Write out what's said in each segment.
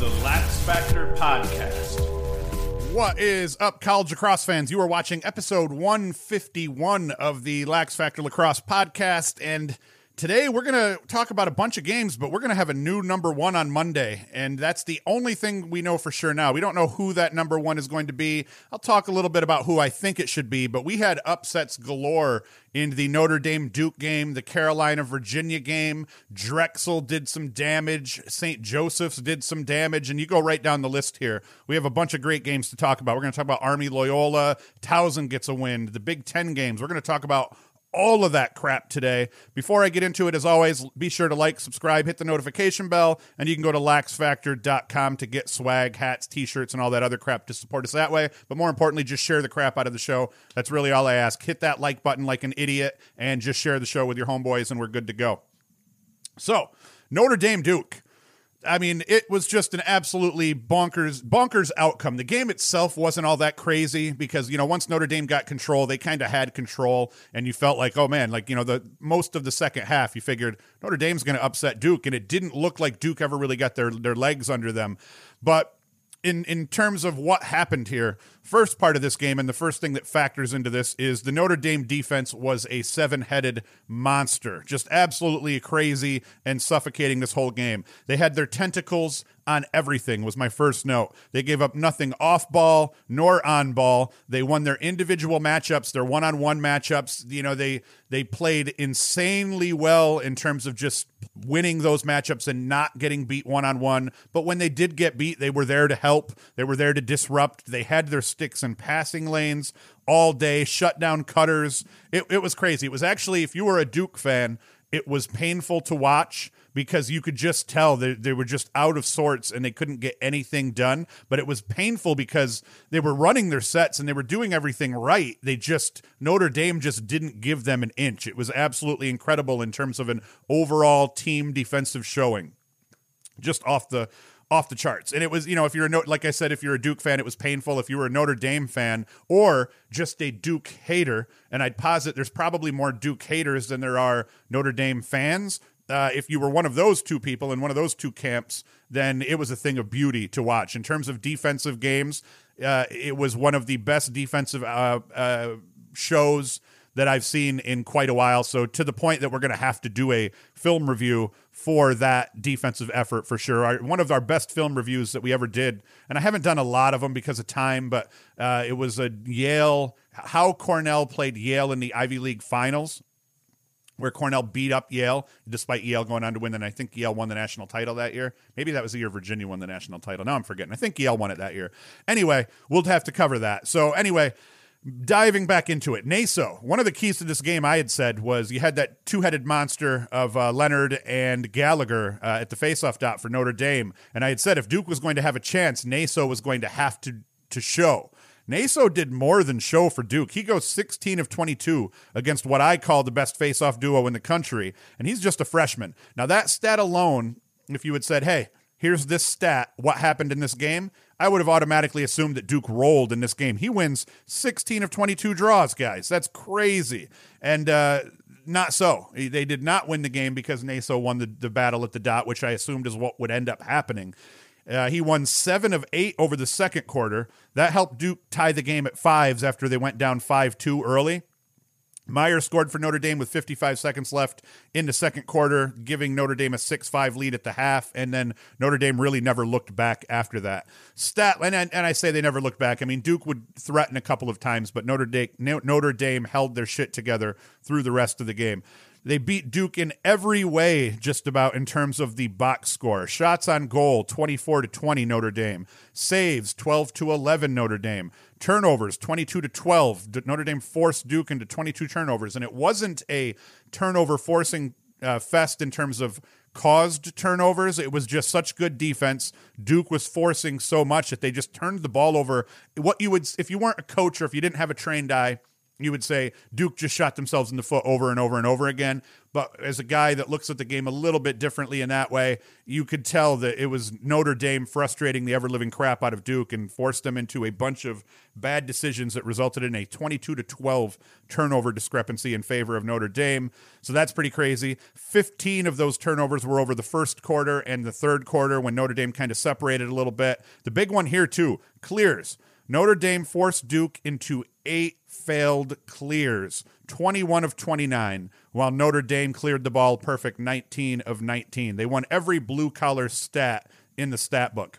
The Lax Factor Podcast. What is up, college lacrosse fans? You are watching episode 151 of the Lax Factor Lacrosse Podcast, and Today, we're going to talk about a bunch of games, but we're going to have a new number one on Monday. And that's the only thing we know for sure now. We don't know who that number one is going to be. I'll talk a little bit about who I think it should be, but we had upsets galore in the Notre Dame Duke game, the Carolina Virginia game. Drexel did some damage. St. Joseph's did some damage. And you go right down the list here. We have a bunch of great games to talk about. We're going to talk about Army Loyola. Towson gets a win. The Big Ten games. We're going to talk about all of that crap today. Before I get into it, as always, be sure to like, subscribe, hit the notification bell, and you can go to laxfactor.com to get swag, hats, t shirts, and all that other crap to support us that way. But more importantly, just share the crap out of the show. That's really all I ask. Hit that like button like an idiot and just share the show with your homeboys, and we're good to go. So, Notre Dame Duke. I mean, it was just an absolutely bonkers bonkers outcome. The game itself wasn't all that crazy because you know once Notre Dame got control, they kind of had control, and you felt like, oh man, like you know the most of the second half, you figured Notre Dame's going to upset Duke, and it didn't look like Duke ever really got their their legs under them, but in in terms of what happened here, first part of this game and the first thing that factors into this is the Notre Dame defense was a seven-headed monster, just absolutely crazy and suffocating this whole game. They had their tentacles on everything was my first note. They gave up nothing off ball nor on ball. They won their individual matchups, their one-on-one matchups. You know, they they played insanely well in terms of just winning those matchups and not getting beat one-on-one. But when they did get beat, they were there to help. They were there to disrupt. They had their sticks and passing lanes all day, shut down cutters. It, it was crazy. It was actually, if you were a Duke fan, it was painful to watch because you could just tell they were just out of sorts and they couldn't get anything done. But it was painful because they were running their sets and they were doing everything right. They just, Notre Dame just didn't give them an inch. It was absolutely incredible in terms of an overall team defensive showing. Just off the off the charts. And it was, you know, if you're a note, like I said, if you're a Duke fan, it was painful. If you were a Notre Dame fan or just a Duke hater, and I'd posit there's probably more Duke haters than there are Notre Dame fans uh, if you were one of those two people in one of those two camps, then it was a thing of beauty to watch. In terms of defensive games, uh, it was one of the best defensive uh, uh shows that I've seen in quite a while. So to the point that we're going to have to do a film review for that defensive effort for sure. Our, one of our best film reviews that we ever did, and I haven't done a lot of them because of time, but uh, it was a Yale how Cornell played Yale in the Ivy League finals where Cornell beat up Yale, despite Yale going on to win. And I think Yale won the national title that year. Maybe that was the year Virginia won the national title. Now I'm forgetting. I think Yale won it that year. Anyway, we'll have to cover that. So, anyway, diving back into it, Naso, one of the keys to this game I had said was you had that two headed monster of uh, Leonard and Gallagher uh, at the faceoff dot for Notre Dame. And I had said if Duke was going to have a chance, Naso was going to have to, to show. Naso did more than show for Duke. He goes 16 of 22 against what I call the best face-off duo in the country, and he's just a freshman. Now that stat alone, if you had said, "Hey, here's this stat, what happened in this game?" I would have automatically assumed that Duke rolled in this game. He wins 16 of 22 draws, guys. That's crazy. And uh, not so. They did not win the game because Naso won the, the battle at the dot, which I assumed is what would end up happening. Uh, he won seven of eight over the second quarter. That helped Duke tie the game at fives after they went down 5 2 early. Meyer scored for Notre Dame with 55 seconds left in the second quarter, giving Notre Dame a 6 5 lead at the half. And then Notre Dame really never looked back after that. Stat, and, and I say they never looked back. I mean, Duke would threaten a couple of times, but Notre Dame, Notre Dame held their shit together through the rest of the game. They beat Duke in every way, just about in terms of the box score. Shots on goal, 24 to 20, Notre Dame. Saves, 12 to 11, Notre Dame. Turnovers, 22 to 12. Notre Dame forced Duke into 22 turnovers. And it wasn't a turnover forcing uh, fest in terms of caused turnovers. It was just such good defense. Duke was forcing so much that they just turned the ball over. What you would, if you weren't a coach or if you didn't have a trained eye, you would say Duke just shot themselves in the foot over and over and over again. But as a guy that looks at the game a little bit differently in that way, you could tell that it was Notre Dame frustrating the ever living crap out of Duke and forced them into a bunch of bad decisions that resulted in a 22 to 12 turnover discrepancy in favor of Notre Dame. So that's pretty crazy. 15 of those turnovers were over the first quarter and the third quarter when Notre Dame kind of separated a little bit. The big one here, too, clears. Notre Dame forced Duke into eight failed clears, 21 of 29, while Notre Dame cleared the ball perfect 19 of 19. They won every blue collar stat in the stat book.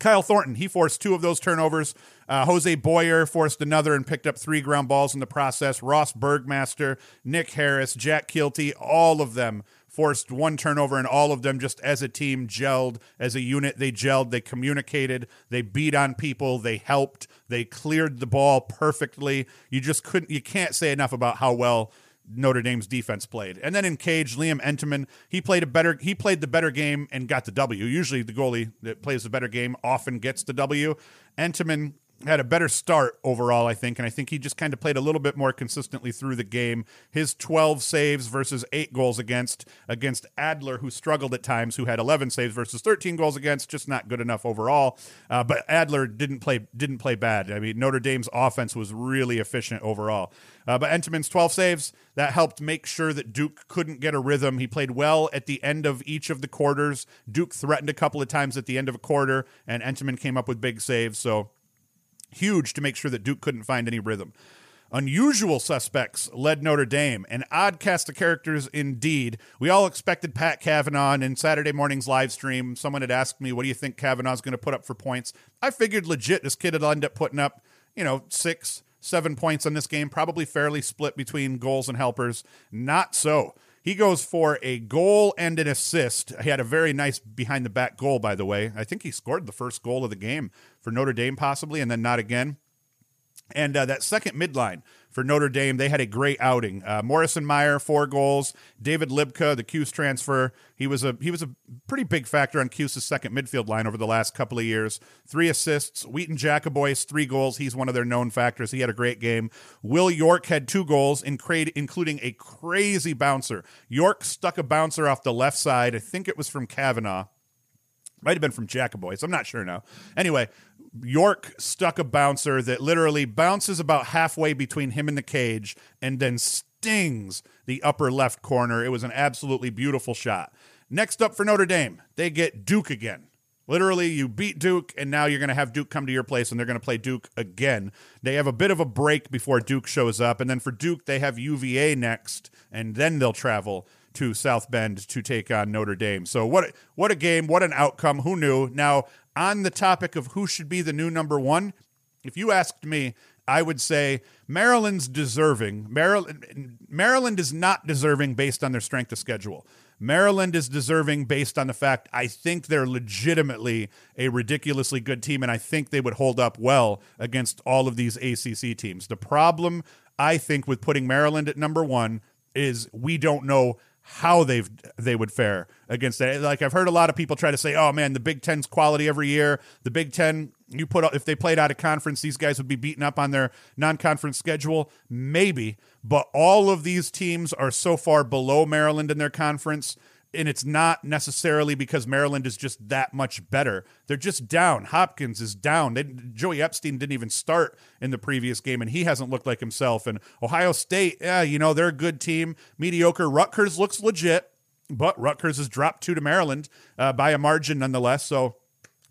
Kyle Thornton, he forced two of those turnovers. Uh, Jose Boyer forced another and picked up three ground balls in the process. Ross Burgmaster, Nick Harris, Jack Kilty, all of them forced one turnover, and all of them just as a team gelled, as a unit, they gelled, they communicated, they beat on people, they helped, they cleared the ball perfectly. You just couldn't, you can't say enough about how well Notre Dame's defense played. And then in cage, Liam Entenmann, he played a better he played the better game and got the W. Usually the goalie that plays the better game often gets the W. Entenmann had a better start overall, I think, and I think he just kind of played a little bit more consistently through the game. His 12 saves versus 8 goals against against Adler who struggled at times, who had 11 saves versus 13 goals against, just not good enough overall. Uh, but Adler didn't play didn't play bad. I mean, Notre Dame's offense was really efficient overall. Uh, but Entenmann's 12 saves that helped make sure that Duke couldn't get a rhythm. He played well at the end of each of the quarters. Duke threatened a couple of times at the end of a quarter, and Entenmann came up with big saves. So huge to make sure that Duke couldn't find any rhythm. Unusual suspects led Notre Dame, an odd cast of characters indeed. We all expected Pat Kavanagh in Saturday morning's live stream. Someone had asked me, What do you think Kavanagh's going to put up for points? I figured legit this kid would end up putting up, you know, six, seven points on this game, probably fairly split between goals and helpers. Not so. He goes for a goal and an assist. He had a very nice behind the back goal, by the way. I think he scored the first goal of the game for Notre Dame, possibly, and then not again. And uh, that second midline for Notre Dame, they had a great outing. Uh, Morrison Meyer, four goals. David Lipka, the Cuse transfer, he was a he was a pretty big factor on Cuse's second midfield line over the last couple of years. Three assists. Wheaton Jackoboice, three goals. He's one of their known factors. He had a great game. Will York had two goals, including a crazy bouncer. York stuck a bouncer off the left side. I think it was from Kavanagh. Might have been from Jackoboice. I'm not sure now. Anyway, York stuck a bouncer that literally bounces about halfway between him and the cage and then stings the upper left corner. It was an absolutely beautiful shot. Next up for Notre Dame, they get Duke again. Literally, you beat Duke, and now you're going to have Duke come to your place, and they're going to play Duke again. They have a bit of a break before Duke shows up, and then for Duke, they have UVA next, and then they'll travel to South Bend to take on Notre Dame. So what what a game, what an outcome. Who knew? Now, on the topic of who should be the new number 1, if you asked me, I would say Maryland's deserving. Maryland Maryland is not deserving based on their strength of schedule. Maryland is deserving based on the fact I think they're legitimately a ridiculously good team, and I think they would hold up well against all of these ACC teams. The problem, I think, with putting Maryland at number one is we don't know how they've they would fare against that. Like I've heard a lot of people try to say, "Oh man, the Big Ten's quality every year. The Big Ten, you put if they played out of conference, these guys would be beaten up on their non-conference schedule." Maybe, but all of these teams are so far below Maryland in their conference and it's not necessarily because Maryland is just that much better. They're just down. Hopkins is down. They, Joey Epstein didn't even start in the previous game, and he hasn't looked like himself. And Ohio State, yeah, you know, they're a good team. Mediocre. Rutgers looks legit, but Rutgers has dropped two to Maryland uh, by a margin nonetheless. So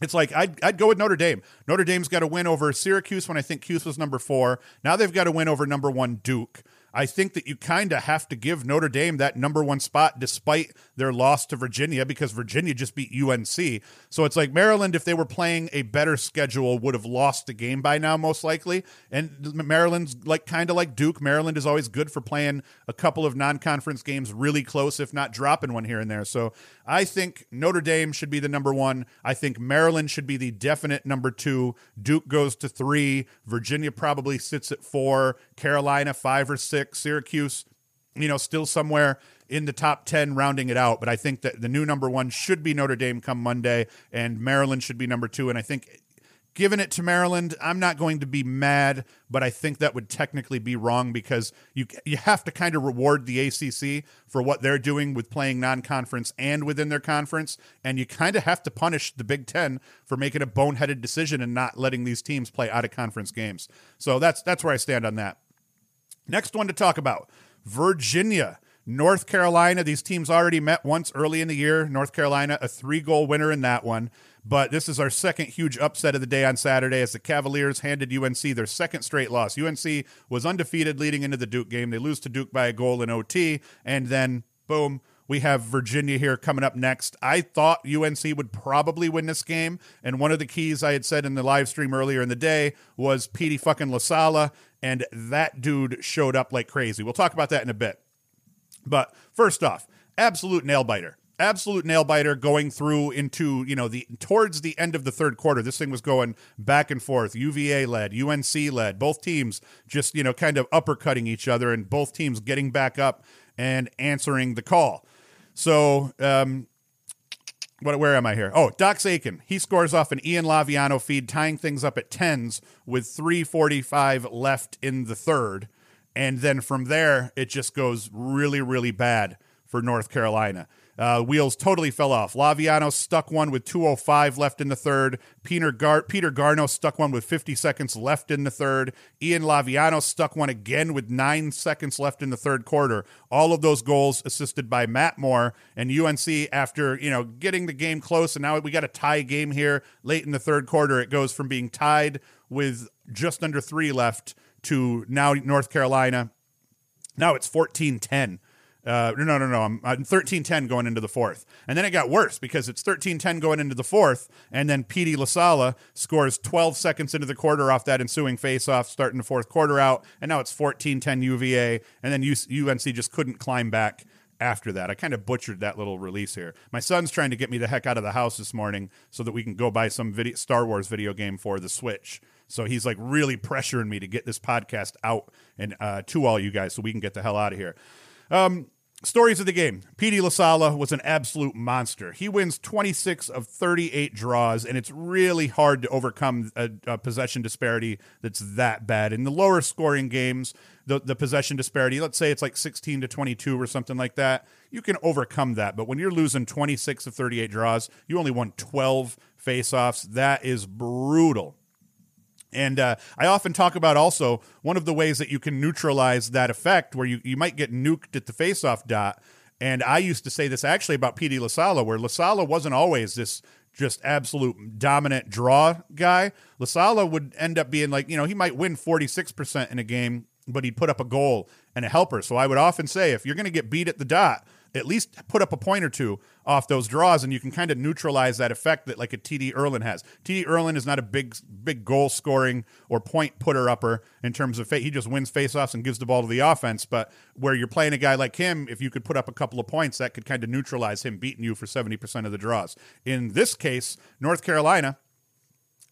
it's like I'd, I'd go with Notre Dame. Notre Dame's got to win over Syracuse when I think Cuse was number four. Now they've got to win over number one Duke. I think that you kind of have to give Notre Dame that number one spot despite their loss to Virginia because Virginia just beat UNC. So it's like Maryland, if they were playing a better schedule, would have lost the game by now, most likely. And Maryland's like kind of like Duke. Maryland is always good for playing a couple of non conference games really close, if not dropping one here and there. So I think Notre Dame should be the number one. I think Maryland should be the definite number two. Duke goes to three. Virginia probably sits at four. Carolina, five or six. Syracuse, you know, still somewhere in the top 10, rounding it out. But I think that the new number one should be Notre Dame come Monday, and Maryland should be number two. And I think Given it to Maryland, I'm not going to be mad, but I think that would technically be wrong because you you have to kind of reward the ACC for what they're doing with playing non-conference and within their conference, and you kind of have to punish the Big Ten for making a boneheaded decision and not letting these teams play out of conference games. So that's that's where I stand on that. Next one to talk about: Virginia. North Carolina, these teams already met once early in the year. North Carolina, a three goal winner in that one. But this is our second huge upset of the day on Saturday as the Cavaliers handed UNC their second straight loss. UNC was undefeated leading into the Duke game. They lose to Duke by a goal in OT, and then boom, we have Virginia here coming up next. I thought UNC would probably win this game, and one of the keys I had said in the live stream earlier in the day was Petey fucking LaSalla. and that dude showed up like crazy. We'll talk about that in a bit. But first off, absolute nail biter absolute nail biter going through into you know the towards the end of the third quarter this thing was going back and forth uva led unc led both teams just you know kind of uppercutting each other and both teams getting back up and answering the call so um what, where am I here? Oh, Dox Aitken. He scores off an Ian Laviano feed, tying things up at tens with 345 left in the third. And then from there, it just goes really, really bad for North Carolina. Uh, wheels totally fell off. Laviano stuck one with 205 left in the third. Peter, Gar- Peter Garno stuck one with 50 seconds left in the third. Ian Laviano stuck one again with nine seconds left in the third quarter. All of those goals assisted by Matt Moore and UNC after, you know, getting the game close. And now we got a tie game here late in the third quarter. It goes from being tied with just under three left to now North Carolina. Now it's 14 10 uh, no, no, no. I'm, I'm 13-10 going into the fourth. And then it got worse because it's 13-10 going into the fourth, and then Petey LaSalla scores 12 seconds into the quarter off that ensuing faceoff, starting the fourth quarter out, and now it's 14-10 UVA, and then UNC just couldn't climb back after that. I kind of butchered that little release here. My son's trying to get me the heck out of the house this morning so that we can go buy some video, Star Wars video game for the Switch. So he's like really pressuring me to get this podcast out and uh, to all you guys so we can get the hell out of here. Um, Stories of the game. Petey LaSalla was an absolute monster. He wins 26 of 38 draws, and it's really hard to overcome a, a, possession disparity that's that bad. In the lower scoring games, the, the possession disparity, let's say it's like 16 to 22 or something like that, you can overcome that. But when you're losing 26 of 38 draws, you only won 12 faceoffs. That is brutal. And uh, I often talk about also one of the ways that you can neutralize that effect where you, you might get nuked at the faceoff dot. And I used to say this actually about Petey LaSalla, where LaSalla wasn't always this just absolute dominant draw guy. LaSalla would end up being like, you know, he might win 46% in a game, but he'd put up a goal and a helper. So I would often say, if you're going to get beat at the dot, at least put up a point or two off those draws, and you can kind of neutralize that effect that like a TD Ierlan has. TD Ierlan is not a big big goal scoring or point putter upper in terms of he just wins faceoffs and gives the ball to the offense. But where you're playing a guy like him, if you could put up a couple of points, that could kind of neutralize him beating you for seventy percent of the draws. In this case, North Carolina.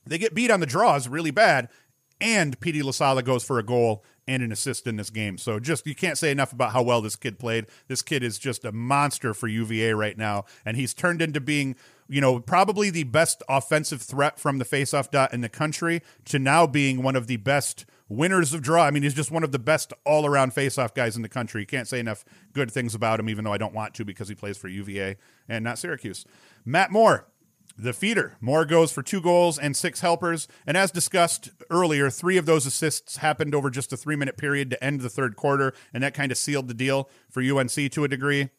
They get beat on the draws really bad, and Petey LaSalla goes for a goal and an assist in this game. So just you can't say enough about how well this kid played. This kid is just a monster for UVA right now, and he's turned into being you know, probably the best offensive threat from the faceoff dot in the country to now being one of the best winners of draw. I mean, he's just one of the best all around faceoff guys in the country. You can't say enough good things about him, even though I don't want to because he plays for UVA and not Syracuse. Matt Moore, the feeder. Moore goes for two goals and six helpers. And as discussed earlier, three of those assists happened over just a three minute period to end the third quarter. And that kind of sealed the deal for UNC to a degree.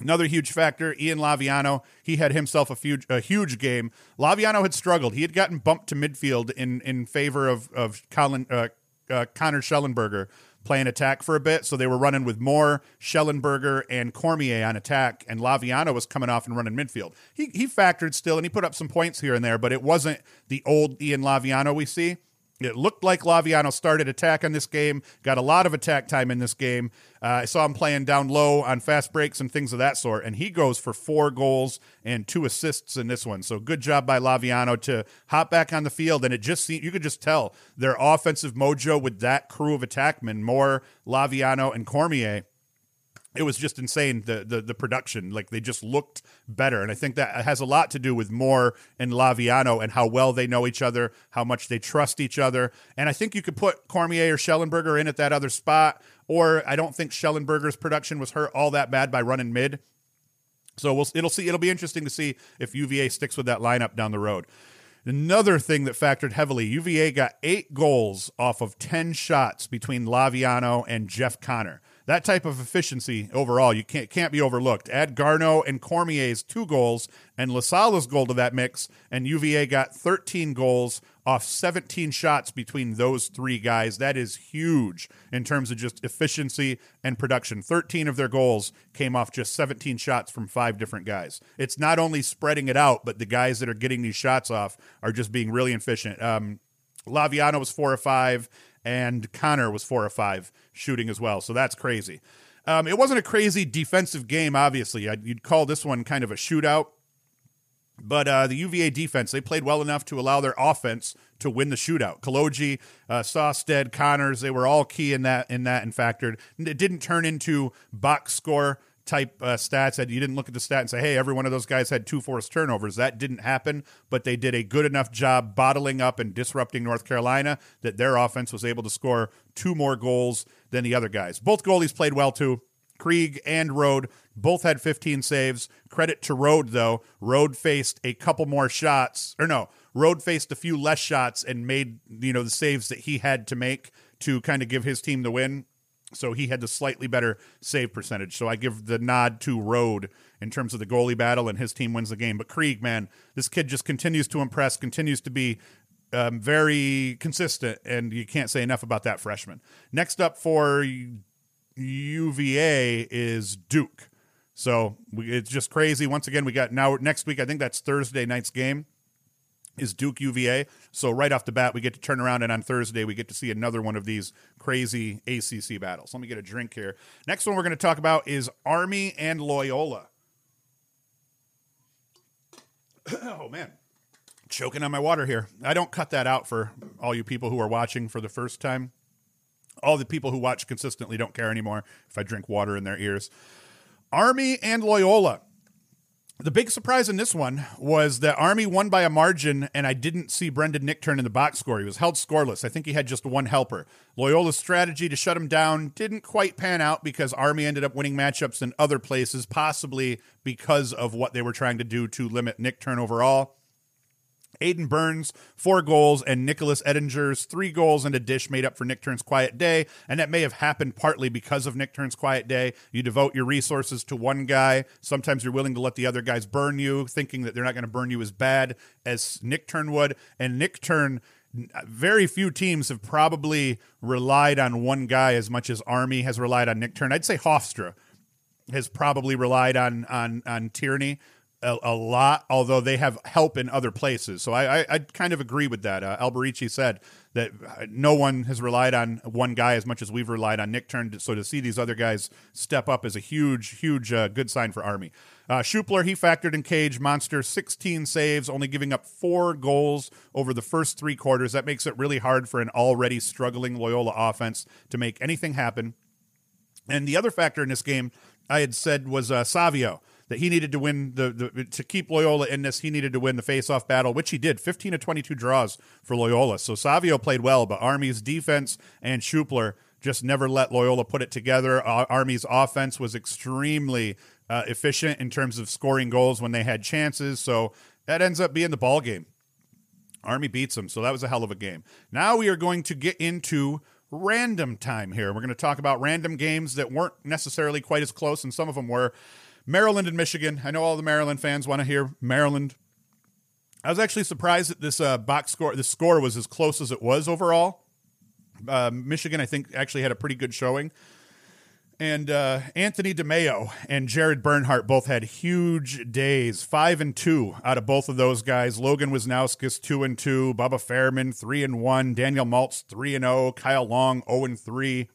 Another huge factor, Ian Laviano. He had himself a huge, a huge game. Laviano had struggled. He had gotten bumped to midfield in, in favor of, of Colin, uh, uh, Connor Shellenberger playing attack for a bit. So they were running with Moore, Shellenberger, and Cormier on attack, and Laviano was coming off and running midfield. He he factored still, and he put up some points here and there, but it wasn't the old Ian Laviano we see. It looked like Laviano started attack on this game, got a lot of attack time in this game. Uh, I saw him playing down low on fast breaks and things of that sort, and he goes for four goals and two assists in this one. So good job by Laviano to hop back on the field, and it just seemed, you could just tell their offensive mojo with that crew of attackmen, Moore, Laviano, and Cormier it was just insane the, the the production like they just looked better. And i think that has a lot to do with moore and laviano and how well they know each other how much they trust each other. And i think you could put cormier or shellenberger in at that other spot or i don't think shellenberger's production was hurt all that bad by running mid. So we'll it'll see it'll be interesting to see if uva sticks with that lineup down the road. Another thing that factored heavily, UVA got eight goals off of 10 shots between Laviano and Jeff Connor that type of efficiency overall you can't can't be overlooked. Add Garno and Cormier's two goals and LaSalla's goal to that mix, and UVA got 13 goals off 17 shots between those three guys. That is huge in terms of just efficiency and production. 13 of their goals came off just 17 shots from five different guys. It's not only spreading it out, but the guys that are getting these shots off are just being really efficient. Um, Laviano was four or five, and Connor was four or five shooting as well. So that's crazy. Um, it wasn't a crazy defensive game, obviously. I'd, you'd call this one kind of a shootout. But uh, the UVA defense, they played well enough to allow their offense to win the shootout. Kology, uh, Connors, they were all key in that in that and factored. It didn't turn into box score type uh, stats that you didn't look at the stat and say, hey, every one of those guys had two forced turnovers. That didn't happen, but they did a good enough job bottling up and disrupting North Carolina that their offense was able to score two more goals than the other guys. Both goalies played well too. Krieg and Rode both had 15 saves. Credit to Rode though. Rode faced a couple more shots, or no, Rode faced a few less shots and made you know the saves that he had to make to kind of give his team the win. So he had the slightly better save percentage. So I give the nod to Rode in terms of the goalie battle, and his team wins the game. But Krieg, man, this kid just continues to impress, continues to be um, very consistent, and you can't say enough about that freshman. Next up for UVA is Duke. So we, it's just crazy. Once again, we got now next week. I think that's Thursday night's game is Duke UVA. So right off the bat, we get to turn around, and on Thursday we get to see another one of these crazy ACC battles. Let me get a drink here. Next one we're going to talk about is Army and Loyola. oh man, choking on my water here. I don't cut that out for all you people who are watching for the first time. All the people who watch consistently don't care anymore if I drink water in their ears. Army and Loyola the big surprise in this one was that Army won by a margin, and I didn't see Brendan Nichtern in the box score. He was held scoreless. I think he had just one helper. Loyola's strategy to shut him down didn't quite pan out because Army ended up winning matchups in other places, possibly because of what they were trying to do to limit Nichtern overall. Aiden Burns, four goals, and Nicholas Edinger's three goals and a dish made up for Nichtern's quiet day. And that may have happened partly because of Nichtern's quiet day. You devote your resources to one guy. Sometimes you're willing to let the other guys burn you, thinking that they're not going to burn you as bad as Nichtern would. And Nichtern very few teams have probably relied on one guy as much as Army has relied on Nichtern. I'd say Hofstra has probably relied on on on Tierney a, a, lot, although they have help in other places. So I, I, I kind of agree with that. Uh, Alberici said that no one has relied on one guy as much as we've relied on Nichtern. So to see these other guys step up is a huge, huge uh, good sign for Army. Uh, Schupler, he factored in Cage Monster, 16 saves, only giving up four goals over the first three quarters. That makes it really hard for an already struggling Loyola offense to make anything happen. And the other factor in this game I had said was uh, Savio that he needed to win the, the to keep Loyola in this. He needed to win the face-off battle, which he did. 15 to 22 draws for Loyola. So Savio played well, but Army's defense and Schupler just never let Loyola put it together. Army's offense was extremely uh, efficient in terms of scoring goals when they had chances. So that ends up being the ball game. Army beats them, so that was a hell of a game. Now we are going to get into random time here. We're going to talk about random games that weren't necessarily quite as close, and some of them were. Maryland and Michigan. I know all the Maryland fans want to hear Maryland. I was actually surprised that this uh, box score, the score was as close as it was overall. Uh, Michigan, I think, actually had a pretty good showing. And uh, Anthony DeMaio and Jared Bernhardt both had huge days, five and two out of both of those guys. Logan Wisnauskas two and two, Bubba Fairman three and one, Daniel Maltz three and oh, Kyle Long zero oh and three.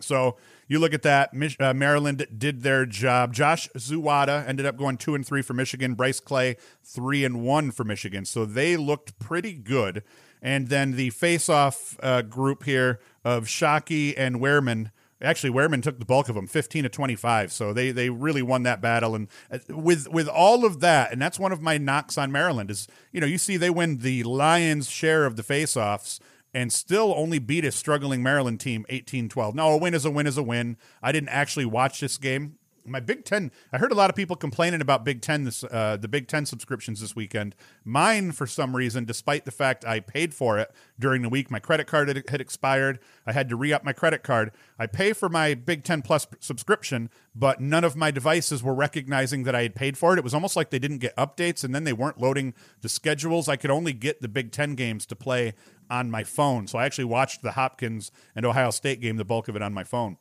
So you look at that. Uh, Maryland did their job. Josh Zawada ended up going two and three for Michigan. Bryce Clay three and one for Michigan. So they looked pretty good. And then the face-off uh, group here of Shockey and Wierman Actually, Wierman took the bulk of them, 15 to 25. So they they really won that battle. And uh, with with all of that, and that's one of my knocks on Maryland is, you know, you see they win the Lions' share of the faceoffs and still only beat a struggling Maryland team 18-12. No, a win is a win is a win. I didn't actually watch this game my Big Ten. I heard a lot of people complaining about Big Ten this uh, the Big Ten subscriptions this weekend. Mine, for some reason, despite the fact I paid for it during the week, my credit card had, had expired. I had to re up my credit card. I pay for my Big Ten Plus subscription, but none of my devices were recognizing that I had paid for it. It was almost like they didn't get updates, and then they weren't loading the schedules. I could only get the Big Ten games to play on my phone, so I actually watched the Hopkins and Ohio State game, the bulk of it on my phone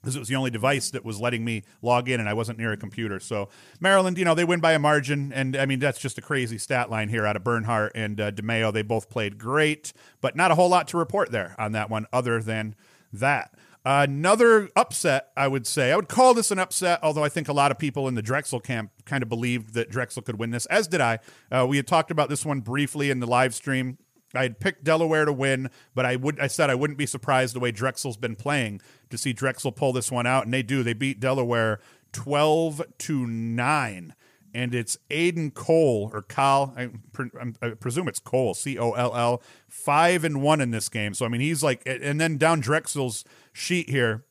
because it was the only device that was letting me log in and I wasn't near a computer. So Maryland, you know, they win by a margin. And I mean, that's just a crazy stat line here out of Bernhardt and uh, DeMaio. They both played great, but not a whole lot to report there on that one other than that. Another upset, I would say. I would call this an upset, although I think a lot of people in the Drexel camp kind of believed that Drexel could win this, as did I. Uh, we had talked about this one briefly in the live stream I had picked Delaware to win, but I would I said I wouldn't be surprised the way Drexel's been playing to see Drexel pull this one out, and they do. They beat Delaware twelve to nine, and it's Aiden Cole or Kyle. I, I presume it's Cole, C O L L, five and one in this game. So I mean, he's like, and then down Drexel's sheet here,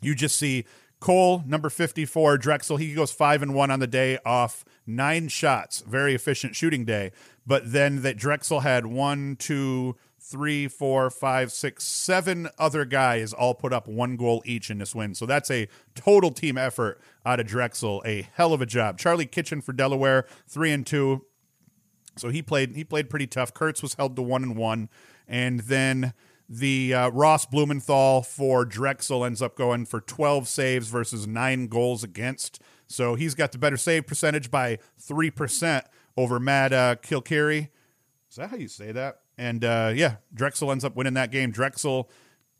you just see Cole, number 54, Drexel, he goes five and one on the day off nine shots. Very efficient shooting day. But then that Drexel had one, two, three, four, five, six, seven other guys all put up one goal each in this win. So that's a total team effort out of Drexel. A hell of a job. Charlie Kitchen for Delaware, three and two. So he played he played pretty tough. Kurtz was held to one and one. And then the uh, Ross Blumenthal for Drexel ends up going for 12 saves versus nine goals against. So he's got the better save percentage by 3% over Matt uh, Kilcarry. Is that how you say that? And uh, yeah, Drexel ends up winning that game. Drexel,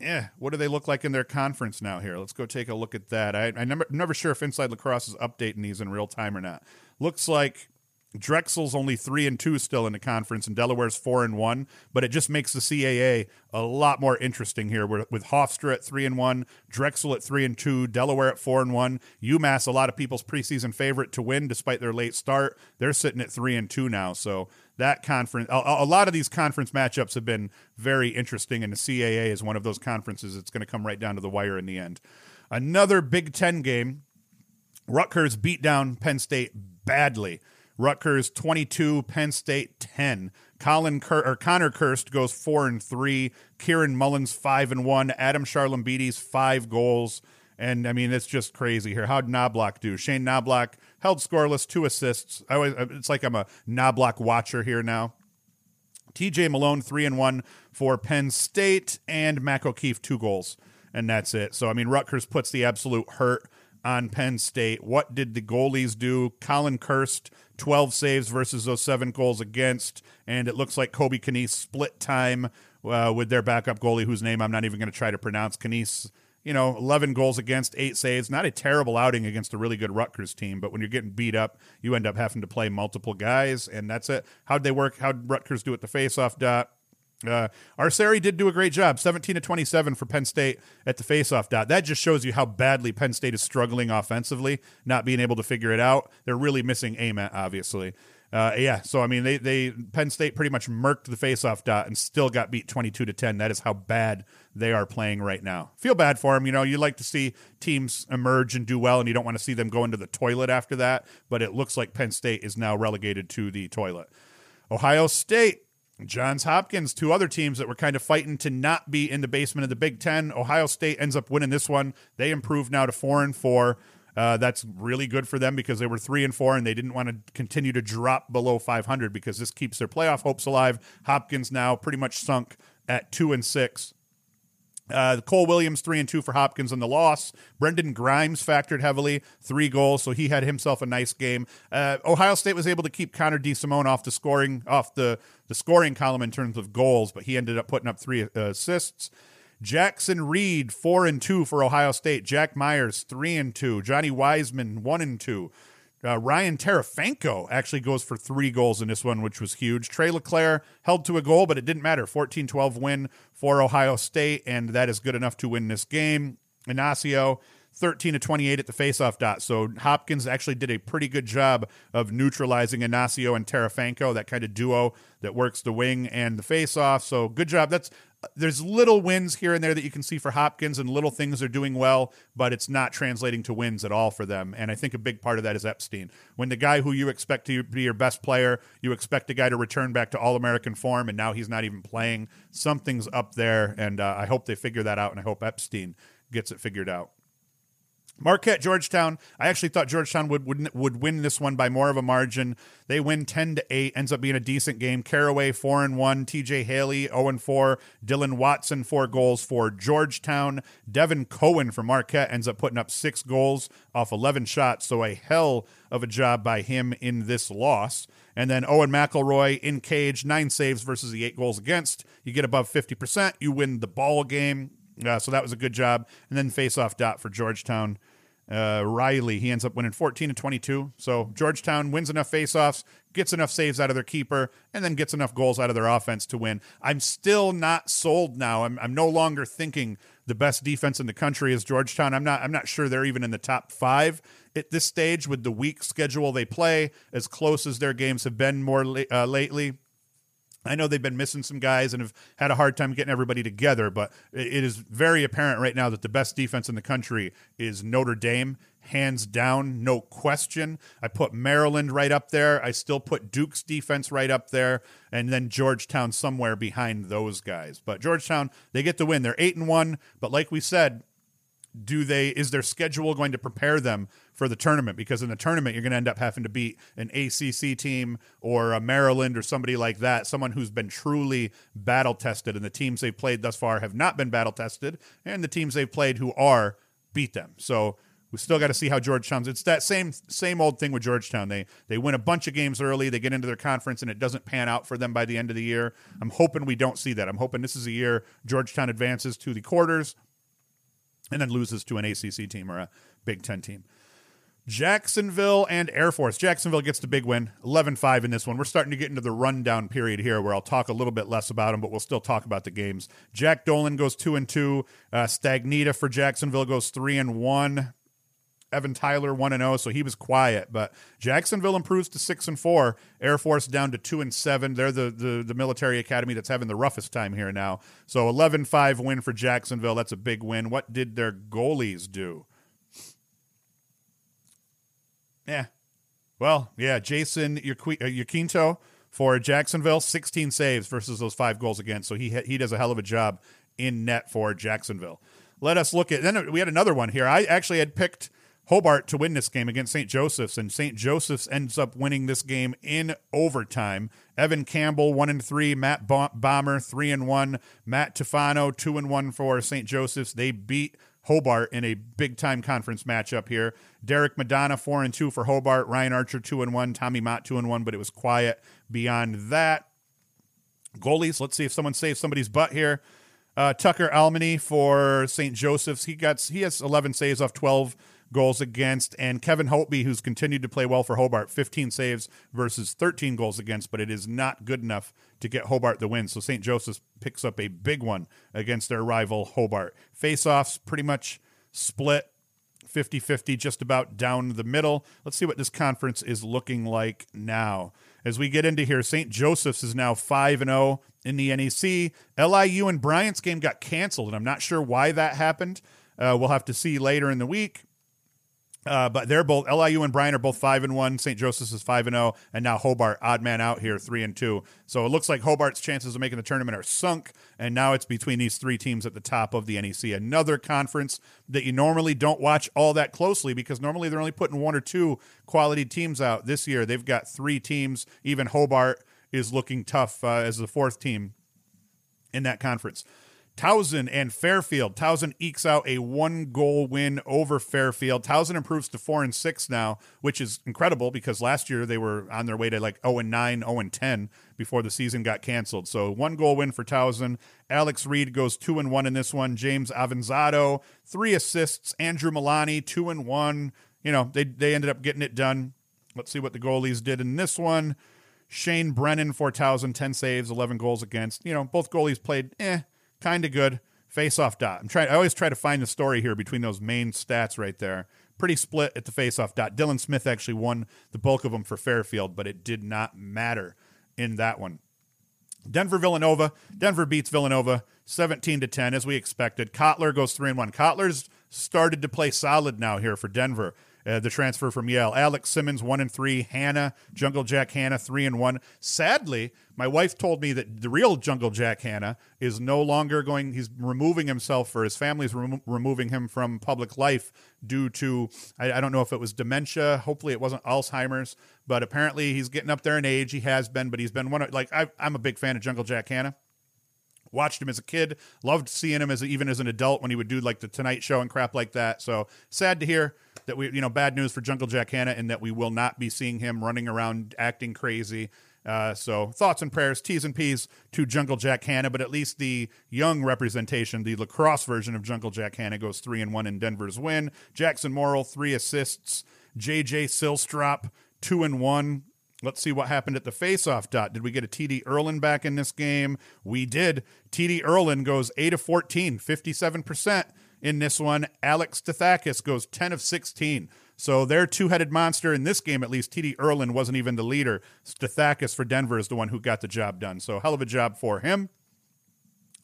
yeah, what do they look like in their conference now here? Let's go take a look at that. I, I never, never sure if Inside Lacrosse is updating these in real time or not. Looks like Drexel's only three and two still in the conference, and Delaware's four and one. But it just makes the CAA a lot more interesting here. With Hofstra at three and one, Drexel at three and two, Delaware at four and one, UMass, a lot of people's preseason favorite to win despite their late start. They're sitting at three and two now. So that conference, a, a lot of these conference matchups have been very interesting, and the CAA is one of those conferences. that's going to come right down to the wire in the end. Another Big Ten game. Rutgers beat down Penn State badly. Rutgers 22, Penn State 10. Colin Cur- or Connor Kirst goes 4 and 3. Kieran Mullins 5 and 1. Adam Charalambides 5 goals. And I mean, it's just crazy here. How'd Knobloch do? Shane Knobloch held scoreless, two assists. I always, uh, it's like I'm a Knobloch watcher here now. TJ Malone, three and one for Penn State, and Mac O'Keefe, two goals. And that's it. So, I mean, Rutgers puts the absolute hurt on Penn State. What did the goalies do? Colin Kirst, 12 saves versus those seven goals against. And it looks like Kobe Knies split time uh, with their backup goalie, whose name I'm not even going to try to pronounce. Knies, you know, 11 goals against, eight saves. Not a terrible outing against a really good Rutgers team, but when you're getting beat up, you end up having to play multiple guys, and that's it. How'd they work? How'd Rutgers do at the faceoff dot? Uh, Arceri did do a great job, 17 to 27 for Penn State at the faceoff dot. That just shows you how badly Penn State is struggling offensively, not being able to figure it out. They're really missing Ament, obviously. Uh, yeah, so I mean, they they Penn State pretty much murked the faceoff dot and still got beat 22 to 10. That is how bad they are playing right now. Feel bad for them. You know, you like to see teams emerge and do well, and you don't want to see them go into the toilet after that. But it looks like Penn State is now relegated to the toilet. Ohio State Johns Hopkins, two other teams that were kind of fighting to not be in the basement of the Big Ten. Ohio State ends up winning this one. They improved now to four and four. Uh, that's really good for them because they were three and four and they didn't want to continue to drop below 500 because this keeps their playoff hopes alive. Hopkins now pretty much sunk at two and six. Uh, Cole Williams three and two for Hopkins in the loss. Brendan Grimes factored heavily, three goals, so he had himself a nice game. Uh, Ohio State was able to keep Connor D. DeSimone off the scoring off the the scoring column in terms of goals, but he ended up putting up three uh, assists. Jackson Reed four and two for Ohio State. Jack Myers three and two. Johnny Wiseman one and two. Uh, Ryan Terefenko actually goes for three goals in this one, which was huge. Trey LeClaire held to a goal, but it didn't matter. 14 12 win for Ohio State, and that is good enough to win this game. Inacio, 13 to 28 at the faceoff dot. So Hopkins actually did a pretty good job of neutralizing Inacio and Terefenko, that kind of duo that works the wing and the faceoff. So good job. That's there's little wins here and there that you can see for Hopkins and little things they're doing well, but it's not translating to wins at all for them. And I think a big part of that is Epstein. When the guy who you expect to be your best player, you expect a guy to return back to All American form, and now he's not even playing. Something's up there, and uh, I hope they figure that out, and I hope Epstein gets it figured out. Marquette, Georgetown. I actually thought Georgetown would, would would win this one by more of a margin. They win ten to eight. Ends up being a decent game. Carraway four and one. T.J. Haley zero and four. Dylan Watson four goals for Georgetown. Devin Cohen for Marquette ends up putting up six goals off eleven shots. So a hell of a job by him in this loss. And then Owen McElroy in cage, nine saves versus the eight goals against. You get above fifty percent, you win the ball game. Uh, so that was a good job. And then face-off dot for Georgetown. Uh, Riley, he ends up winning 14 to 22. So Georgetown wins enough faceoffs, gets enough saves out of their keeper, and then gets enough goals out of their offense to win. I'm still not sold now. I'm, I'm no longer thinking the best defense in the country is Georgetown. I'm not. I'm not sure they're even in the top five at this stage with the weak schedule they play, as close as their games have been more uh, lately. I know they've been missing some guys and have had a hard time getting everybody together, but it is very apparent right now that the best defense in the country is Notre Dame, hands down, no question. I put Maryland right up there. I still put Duke's defense right up there, and then Georgetown somewhere behind those guys. But Georgetown, they get the win. They're eight and one, but like we said, do they is their schedule going to prepare them for the tournament because in the tournament you're going to end up having to beat an ACC team or a Maryland or somebody like that someone who's been truly battle tested and the teams they've played thus far have not been battle tested and the teams they've played who are beat them so we still got to see how Georgetown's. It's that same same old thing with Georgetown. They they win a bunch of games early. They get into their conference, and it doesn't pan out for them by the end of the year. I'm hoping we don't see that. I'm hoping this is a year Georgetown advances to the quarters and then loses to an ACC team or a Big Ten team. Jacksonville and Air Force. Jacksonville gets the big win, 11 5 in this one. We're starting to get into the rundown period here where I'll talk a little bit less about them, but we'll still talk about the games. Jack Dolan goes 2 and 2. Uh, Stagnita for Jacksonville goes 3 and 1. Evan Tyler 1 and 0, so he was quiet, but Jacksonville improves to 6 and 4. Air Force down to 2 and 7. They're the, the, the military academy that's having the roughest time here now. So 11 5 win for Jacksonville. That's a big win. What did their goalies do? Yeah. Well, yeah, Jason Yaquinto uh, for Jacksonville, 16 saves versus those five goals against. So he he does a hell of a job in net for Jacksonville. Let us look at then we had another one here. I actually had picked Hobart to win this game against St. Joseph's, and St. Joseph's ends up winning this game in overtime. Evan Campbell one and three, Matt Bomber three and one, Matt Tufano two and one for St. Joseph's. They beat Hobart in a big time conference matchup here. Derek Madonna four and two for Hobart, Ryan Archer two and one, Tommy Mott two and one, but it was quiet beyond that. Goalies, let's see if someone saves somebody's butt here. Uh, Tucker Almany for St. Joseph's, he got he has 11 saves off 12 goals against, and Kevin Holtby, who's continued to play well for Hobart, 15 saves versus 13 goals against, but it is not good enough to get Hobart the win. So St. Joseph's picks up a big one against their rival Hobart. Face-offs pretty much split 50 50, just about down the middle. Let's see what this conference is looking like now. As we get into here, St. Joseph's is now 5 0 in the NEC. LIU and Bryant's game got canceled, and I'm not sure why that happened. Uh, we'll have to see later in the week. Uh, but they're both LIU and Bryant are both five and one. St. Joseph's is five and zero, oh, and now Hobart, odd man out here, three and two. So it looks like Hobart's chances of making the tournament are sunk, and now it's between these three teams at the top of the NEC. Another conference that you normally don't watch all that closely because normally they're only putting one or two quality teams out. This year they've got three teams. Even Hobart is looking tough uh, as the fourth team in that conference. Towson and Fairfield. Towson ekes out a one goal win over Fairfield. Towson improves to four and six now, which is incredible because last year they were on their way to like 0 and 9, 0 and 10 before the season got canceled. So one goal win for Towson. Alex Reed goes two and one in this one. James Avanzado, three assists. Andrew Milani, two and one. You know, they, they ended up getting it done. Let's see what the goalies did in this one. Shane Brennan for Towson, 10 saves, 11 goals against. You know, both goalies played eh, kind of good. Faceoff dot. I'm trying. I always try to find the story here between those main stats right there. Pretty split at the faceoff dot. Dylan Smith actually won the bulk of them for Fairfield, but it did not matter in that one. Denver Villanova. Denver beats Villanova 17 to 10 as we expected. Kotler goes 3 and 1. Kotler's started to play solid now here for Denver. Uh, the transfer from Yale. Alex Simmons one and three. Hanna Jungle Jack Hanna three and one. Sadly, my wife told me that the real Jungle Jack Hanna is no longer going. He's removing himself, for his family's remo- removing him from public life due to I, I don't know if it was dementia. Hopefully, it wasn't Alzheimer's, but apparently he's getting up there in age. He has been, but he's been one of like I, I'm a big fan of Jungle Jack Hanna watched him as a kid loved seeing him as a, even as an adult when he would do like the tonight show and crap like that. So sad to hear that we you know bad news for jungle jack Hanna and that we will not be seeing him running around acting crazy. Uh, so thoughts and prayers t's and p's to jungle jack Hanna, but at least the young representation the lacrosse version of jungle jack Hanna goes three and one in denver's win. Jackson morrill three assists. Jj Sillstrop two and one Let's see what happened at the faceoff dot. Did we get a TD Ierlan back in this game? We did. TD Ierlan goes 8 of 14, 57% in this one. Alex Stathakis goes 10 of 16. So their two headed monster in this game, at least, TD Ierlan wasn't even the leader. Stathakis for Denver is the one who got the job done. So hell of a job for him.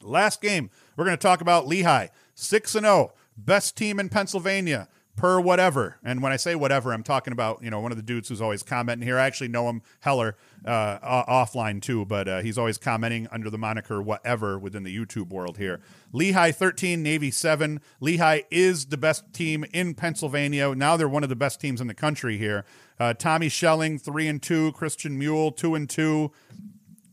Last game, we're going to talk about Lehigh. 6 and 0, best team in Pennsylvania per whatever. And when I say whatever, I'm talking about you know one of the dudes who's always commenting here. I actually know him Heller uh, offline too, but uh, he's always commenting under the moniker whatever within the YouTube world here. Lehigh 13, Navy 7. Lehigh is the best team in Pennsylvania. Now they're one of the best teams in the country here. Uh, Tommy Schelling, 3 and 2. Christian Mule, 2 and 2.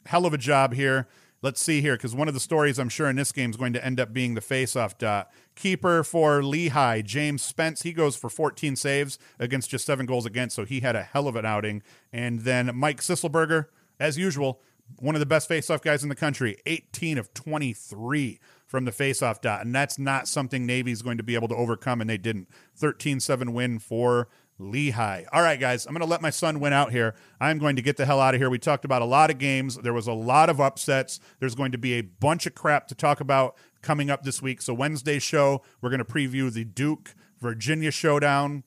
Hell of a job here. Let's see here, because one of the stories I'm sure in this game is going to end up being the face-off dot. Keeper for Lehigh, James Spence. He goes for 14 saves against just seven goals against, so he had a hell of an outing. And then Mike Sisselberger, as usual, one of the best face-off guys in the country, 18 of 23 from the face-off dot, and that's not something Navy's going to be able to overcome, and they didn't. 13-7 win for Lehigh. All right, guys, I'm going to let my son win out here. I'm going to get the hell out of here. We talked about a lot of games. There was a lot of upsets. There's going to be a bunch of crap to talk about coming up this week. So, Wednesday show, we're going to preview the Duke Virginia showdown.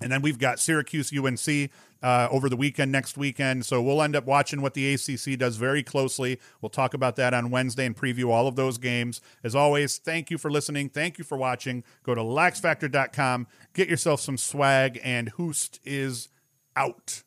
And then we've got Syracuse UNC uh, over the weekend, next weekend. So we'll end up watching what the ACC does very closely. We'll talk about that on Wednesday and preview all of those games. As always, thank you for listening. Thank you for watching. Go to laxfactor.com, get yourself some swag, and Hoost is out.